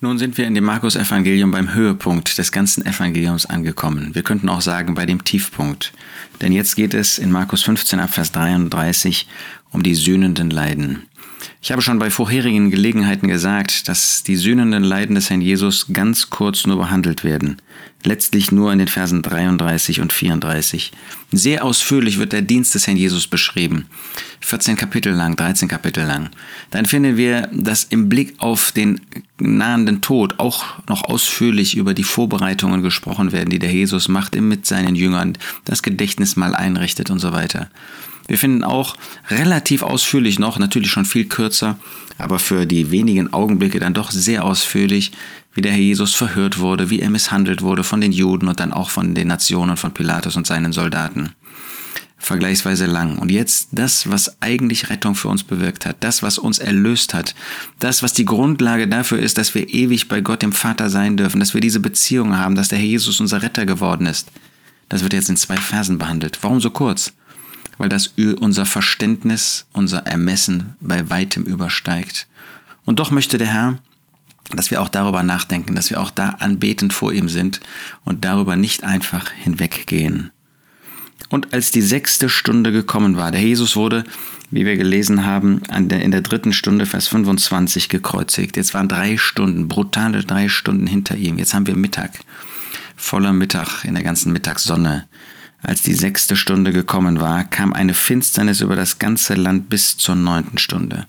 Nun sind wir in dem Markus-Evangelium beim Höhepunkt des ganzen Evangeliums angekommen. Wir könnten auch sagen bei dem Tiefpunkt. Denn jetzt geht es in Markus 15 ab Vers 33 um die sühnenden Leiden. Ich habe schon bei vorherigen Gelegenheiten gesagt, dass die sühnenden Leiden des Herrn Jesus ganz kurz nur behandelt werden. Letztlich nur in den Versen 33 und 34. Sehr ausführlich wird der Dienst des Herrn Jesus beschrieben. 14 Kapitel lang, 13 Kapitel lang. Dann finden wir, dass im Blick auf den nahenden Tod auch noch ausführlich über die Vorbereitungen gesprochen werden, die der Jesus macht mit seinen Jüngern, das Gedächtnis mal einrichtet und so weiter. Wir finden auch relativ ausführlich noch, natürlich schon viel kürzer, aber für die wenigen Augenblicke dann doch sehr ausführlich, wie der Herr Jesus verhört wurde, wie er misshandelt wurde von den Juden und dann auch von den Nationen, von Pilatus und seinen Soldaten. Vergleichsweise lang. Und jetzt das, was eigentlich Rettung für uns bewirkt hat, das, was uns erlöst hat, das, was die Grundlage dafür ist, dass wir ewig bei Gott dem Vater sein dürfen, dass wir diese Beziehung haben, dass der Herr Jesus unser Retter geworden ist. Das wird jetzt in zwei Versen behandelt. Warum so kurz? Weil das unser Verständnis, unser Ermessen bei weitem übersteigt. Und doch möchte der Herr, dass wir auch darüber nachdenken, dass wir auch da anbetend vor ihm sind und darüber nicht einfach hinweggehen. Und als die sechste Stunde gekommen war, der Jesus wurde, wie wir gelesen haben, in der dritten Stunde, Vers 25, gekreuzigt. Jetzt waren drei Stunden, brutale drei Stunden hinter ihm. Jetzt haben wir Mittag, voller Mittag in der ganzen Mittagssonne. Als die sechste Stunde gekommen war, kam eine Finsternis über das ganze Land bis zur neunten Stunde.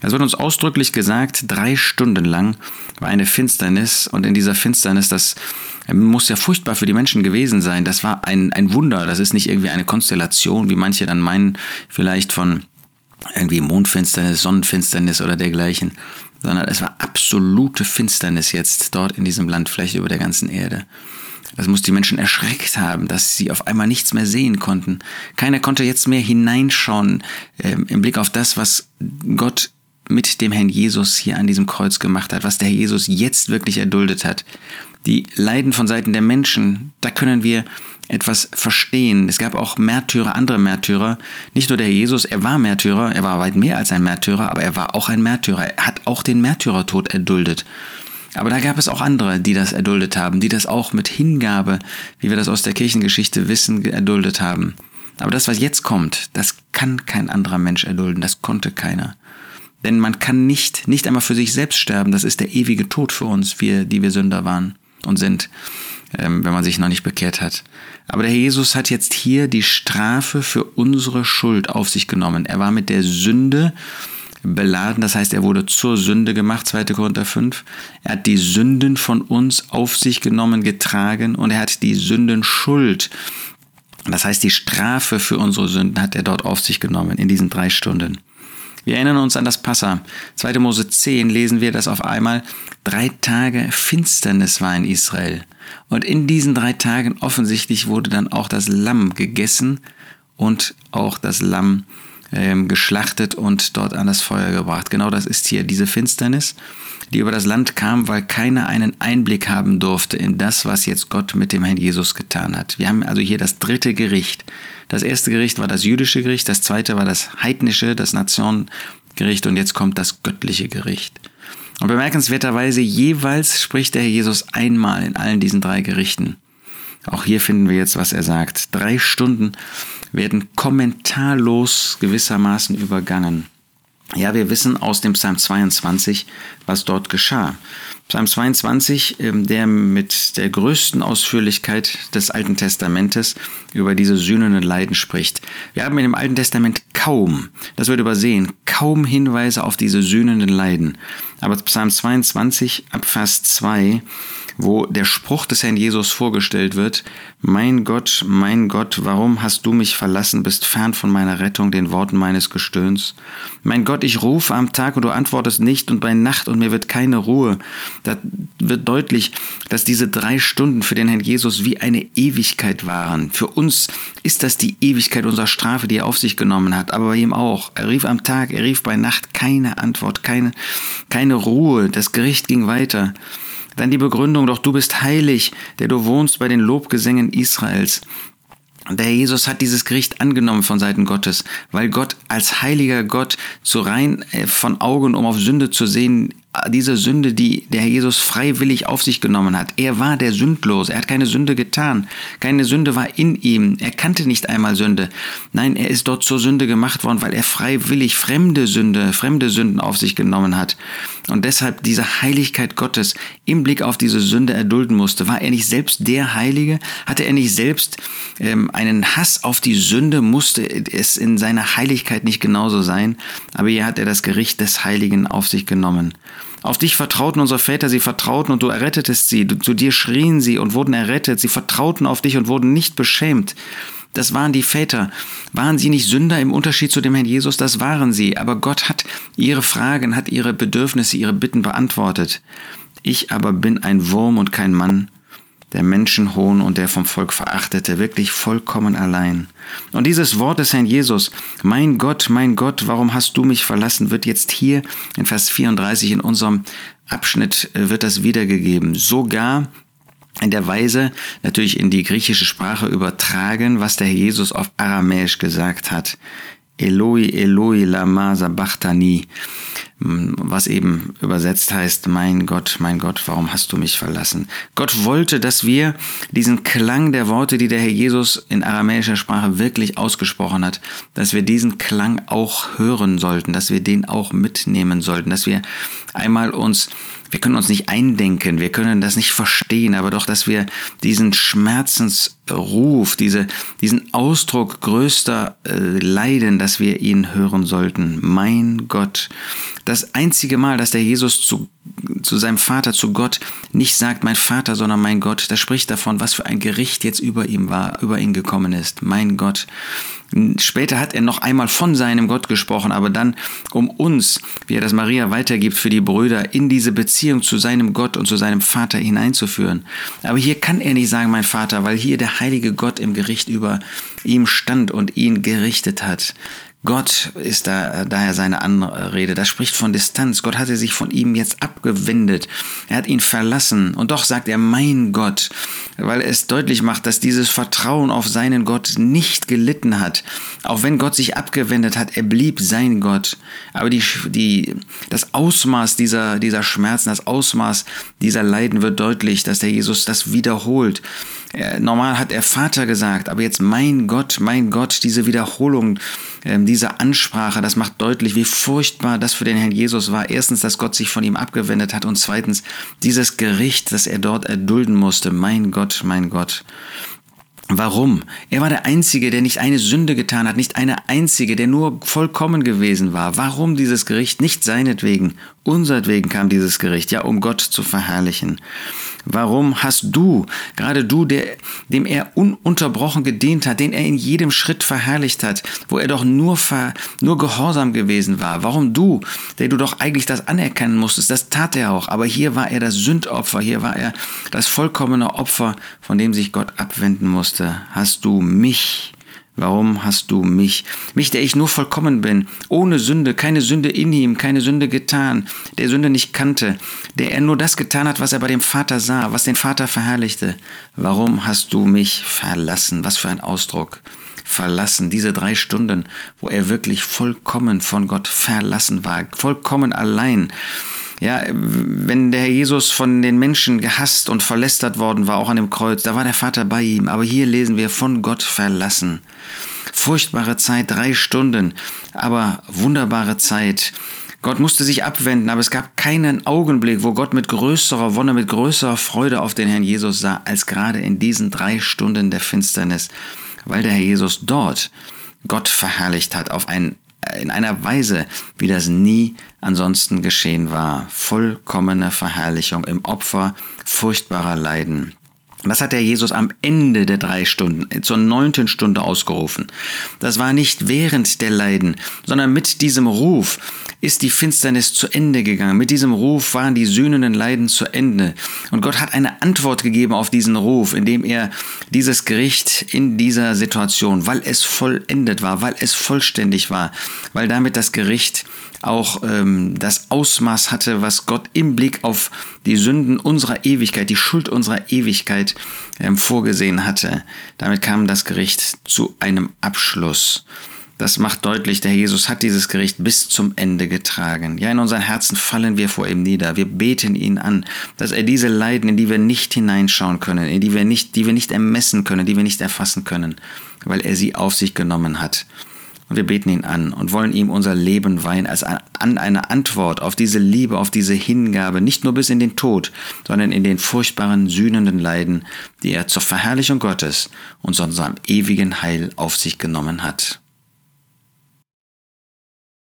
Es wird uns ausdrücklich gesagt, drei Stunden lang war eine Finsternis und in dieser Finsternis, das muss ja furchtbar für die Menschen gewesen sein, das war ein, ein Wunder, das ist nicht irgendwie eine Konstellation, wie manche dann meinen, vielleicht von irgendwie Mondfinsternis, Sonnenfinsternis oder dergleichen, sondern es war absolute Finsternis jetzt dort in diesem Land, vielleicht über der ganzen Erde. Das muss die Menschen erschreckt haben, dass sie auf einmal nichts mehr sehen konnten. Keiner konnte jetzt mehr hineinschauen äh, im Blick auf das, was Gott mit dem Herrn Jesus hier an diesem Kreuz gemacht hat, was der Herr Jesus jetzt wirklich erduldet hat. Die Leiden von Seiten der Menschen, da können wir etwas verstehen. Es gab auch Märtyrer, andere Märtyrer. Nicht nur der Jesus, er war Märtyrer, er war weit mehr als ein Märtyrer, aber er war auch ein Märtyrer. Er hat auch den Märtyrertod erduldet. Aber da gab es auch andere, die das erduldet haben, die das auch mit Hingabe, wie wir das aus der Kirchengeschichte wissen, erduldet haben. Aber das, was jetzt kommt, das kann kein anderer Mensch erdulden, das konnte keiner. Denn man kann nicht, nicht einmal für sich selbst sterben, das ist der ewige Tod für uns, wir, die wir Sünder waren und sind, ähm, wenn man sich noch nicht bekehrt hat. Aber der Jesus hat jetzt hier die Strafe für unsere Schuld auf sich genommen. Er war mit der Sünde beladen, das heißt, er wurde zur Sünde gemacht, 2. Korinther 5. Er hat die Sünden von uns auf sich genommen, getragen und er hat die Sündenschuld, das heißt, die Strafe für unsere Sünden hat er dort auf sich genommen in diesen drei Stunden. Wir erinnern uns an das Passa. 2. Mose 10 lesen wir, dass auf einmal drei Tage Finsternis war in Israel. Und in diesen drei Tagen offensichtlich wurde dann auch das Lamm gegessen und auch das Lamm ähm, geschlachtet und dort an das Feuer gebracht. Genau das ist hier diese Finsternis, die über das Land kam, weil keiner einen Einblick haben durfte in das, was jetzt Gott mit dem Herrn Jesus getan hat. Wir haben also hier das dritte Gericht. Das erste Gericht war das jüdische Gericht, das zweite war das heidnische, das Nationengericht und jetzt kommt das göttliche Gericht. Und bemerkenswerterweise jeweils spricht der Herr Jesus einmal in allen diesen drei Gerichten. Auch hier finden wir jetzt, was er sagt. Drei Stunden werden kommentarlos gewissermaßen übergangen. Ja, wir wissen aus dem Psalm 22, was dort geschah. Psalm 22, ähm, der mit der größten Ausführlichkeit des Alten Testamentes über diese sühnenden Leiden spricht. Wir haben in dem Alten Testament kaum, das wird übersehen, kaum Hinweise auf diese sühnenden Leiden. Aber Psalm 22 ab Vers 2 wo der Spruch des Herrn Jesus vorgestellt wird, Mein Gott, mein Gott, warum hast du mich verlassen, bist fern von meiner Rettung, den Worten meines Gestöhns? Mein Gott, ich rufe am Tag und du antwortest nicht und bei Nacht und mir wird keine Ruhe. Da wird deutlich, dass diese drei Stunden für den Herrn Jesus wie eine Ewigkeit waren. Für uns ist das die Ewigkeit unserer Strafe, die er auf sich genommen hat, aber bei ihm auch. Er rief am Tag, er rief bei Nacht keine Antwort, keine, keine Ruhe. Das Gericht ging weiter. Dann die Begründung, doch du bist heilig, der du wohnst bei den Lobgesängen Israels. Der Jesus hat dieses Gericht angenommen von Seiten Gottes, weil Gott als heiliger Gott zu rein äh, von Augen, um auf Sünde zu sehen, diese Sünde, die der Herr Jesus freiwillig auf sich genommen hat. Er war der Sündlose. Er hat keine Sünde getan. Keine Sünde war in ihm. Er kannte nicht einmal Sünde. Nein, er ist dort zur Sünde gemacht worden, weil er freiwillig fremde Sünde, fremde Sünden auf sich genommen hat. Und deshalb diese Heiligkeit Gottes im Blick auf diese Sünde erdulden musste. War er nicht selbst der Heilige? Hatte er nicht selbst ähm, einen Hass auf die Sünde? Musste es in seiner Heiligkeit nicht genauso sein? Aber hier hat er das Gericht des Heiligen auf sich genommen. Auf dich vertrauten unsere Väter, sie vertrauten und du errettetest sie. Zu dir schrien sie und wurden errettet. Sie vertrauten auf dich und wurden nicht beschämt. Das waren die Väter. Waren sie nicht Sünder im Unterschied zu dem Herrn Jesus? Das waren sie. Aber Gott hat ihre Fragen, hat ihre Bedürfnisse, ihre Bitten beantwortet. Ich aber bin ein Wurm und kein Mann der Menschenhohn und der vom Volk verachtete, wirklich vollkommen allein. Und dieses Wort des Herrn Jesus, mein Gott, mein Gott, warum hast du mich verlassen, wird jetzt hier in Vers 34 in unserem Abschnitt äh, wird das wiedergegeben. Sogar in der Weise natürlich in die griechische Sprache übertragen, was der Herr Jesus auf Aramäisch gesagt hat. Eloi, Eloi, lama sabachthani was eben übersetzt heißt, mein Gott, mein Gott, warum hast du mich verlassen? Gott wollte, dass wir diesen Klang der Worte, die der Herr Jesus in aramäischer Sprache wirklich ausgesprochen hat, dass wir diesen Klang auch hören sollten, dass wir den auch mitnehmen sollten, dass wir einmal uns wir können uns nicht eindenken, wir können das nicht verstehen, aber doch, dass wir diesen Schmerzensruf, diese, diesen Ausdruck größter äh, Leiden, dass wir ihn hören sollten. Mein Gott. Das einzige Mal, dass der Jesus zu, zu seinem Vater, zu Gott, nicht sagt, mein Vater, sondern mein Gott, das spricht davon, was für ein Gericht jetzt über ihm war, über ihn gekommen ist. Mein Gott. Später hat er noch einmal von seinem Gott gesprochen, aber dann um uns, wie er das Maria weitergibt für die Brüder, in diese Beziehung zu seinem Gott und zu seinem Vater hineinzuführen. Aber hier kann er nicht sagen, mein Vater, weil hier der heilige Gott im Gericht über ihm stand und ihn gerichtet hat. Gott ist da daher seine Anrede. Das spricht von Distanz. Gott hatte sich von ihm jetzt abgewendet. Er hat ihn verlassen. Und doch sagt er, mein Gott, weil es deutlich macht, dass dieses Vertrauen auf seinen Gott nicht gelitten hat. Auch wenn Gott sich abgewendet hat, er blieb sein Gott. Aber die, die, das Ausmaß dieser, dieser Schmerzen, das Ausmaß dieser Leiden wird deutlich, dass der Jesus das wiederholt. Normal hat er Vater gesagt, aber jetzt mein Gott, mein Gott, diese Wiederholung, ähm, diese Ansprache, das macht deutlich, wie furchtbar das für den Herrn Jesus war. Erstens, dass Gott sich von ihm abgewendet hat und zweitens, dieses Gericht, das er dort erdulden musste. Mein Gott, mein Gott. Warum? Er war der Einzige, der nicht eine Sünde getan hat, nicht eine einzige, der nur vollkommen gewesen war. Warum dieses Gericht? Nicht seinetwegen, unsertwegen kam dieses Gericht, ja, um Gott zu verherrlichen. Warum hast du, gerade du, der, dem er ununterbrochen gedient hat, den er in jedem Schritt verherrlicht hat, wo er doch nur, ver, nur gehorsam gewesen war, warum du, der du doch eigentlich das anerkennen musstest, das tat er auch, aber hier war er das Sündopfer, hier war er das vollkommene Opfer, von dem sich Gott abwenden musste, hast du mich Warum hast du mich, mich, der ich nur vollkommen bin, ohne Sünde, keine Sünde in ihm, keine Sünde getan, der Sünde nicht kannte, der er nur das getan hat, was er bei dem Vater sah, was den Vater verherrlichte? Warum hast du mich verlassen? Was für ein Ausdruck. Verlassen, diese drei Stunden, wo er wirklich vollkommen von Gott verlassen war, vollkommen allein. Ja, wenn der Herr Jesus von den Menschen gehasst und verlästert worden war, auch an dem Kreuz, da war der Vater bei ihm. Aber hier lesen wir von Gott verlassen. Furchtbare Zeit, drei Stunden, aber wunderbare Zeit. Gott musste sich abwenden, aber es gab keinen Augenblick, wo Gott mit größerer Wonne, mit größerer Freude auf den Herrn Jesus sah, als gerade in diesen drei Stunden der Finsternis, weil der Herr Jesus dort Gott verherrlicht hat auf ein in einer Weise, wie das nie ansonsten geschehen war. Vollkommene Verherrlichung im Opfer furchtbarer Leiden. Das hat der Jesus am Ende der drei Stunden, zur neunten Stunde ausgerufen. Das war nicht während der Leiden, sondern mit diesem Ruf ist die Finsternis zu Ende gegangen. Mit diesem Ruf waren die sühnenden Leiden zu Ende. Und Gott hat eine Antwort gegeben auf diesen Ruf, indem er dieses Gericht in dieser Situation, weil es vollendet war, weil es vollständig war, weil damit das Gericht auch ähm, das Ausmaß hatte, was Gott im Blick auf die Sünden unserer Ewigkeit, die Schuld unserer Ewigkeit ähm, vorgesehen hatte. Damit kam das Gericht zu einem Abschluss. Das macht deutlich, der Jesus hat dieses Gericht bis zum Ende getragen. Ja, in unseren Herzen fallen wir vor ihm nieder. Wir beten ihn an, dass er diese Leiden, in die wir nicht hineinschauen können, in die wir nicht, die wir nicht ermessen können, die wir nicht erfassen können, weil er sie auf sich genommen hat. Und wir beten ihn an und wollen ihm unser Leben weihen als eine Antwort auf diese Liebe, auf diese Hingabe, nicht nur bis in den Tod, sondern in den furchtbaren, sühnenden Leiden, die er zur Verherrlichung Gottes und zu unserem ewigen Heil auf sich genommen hat.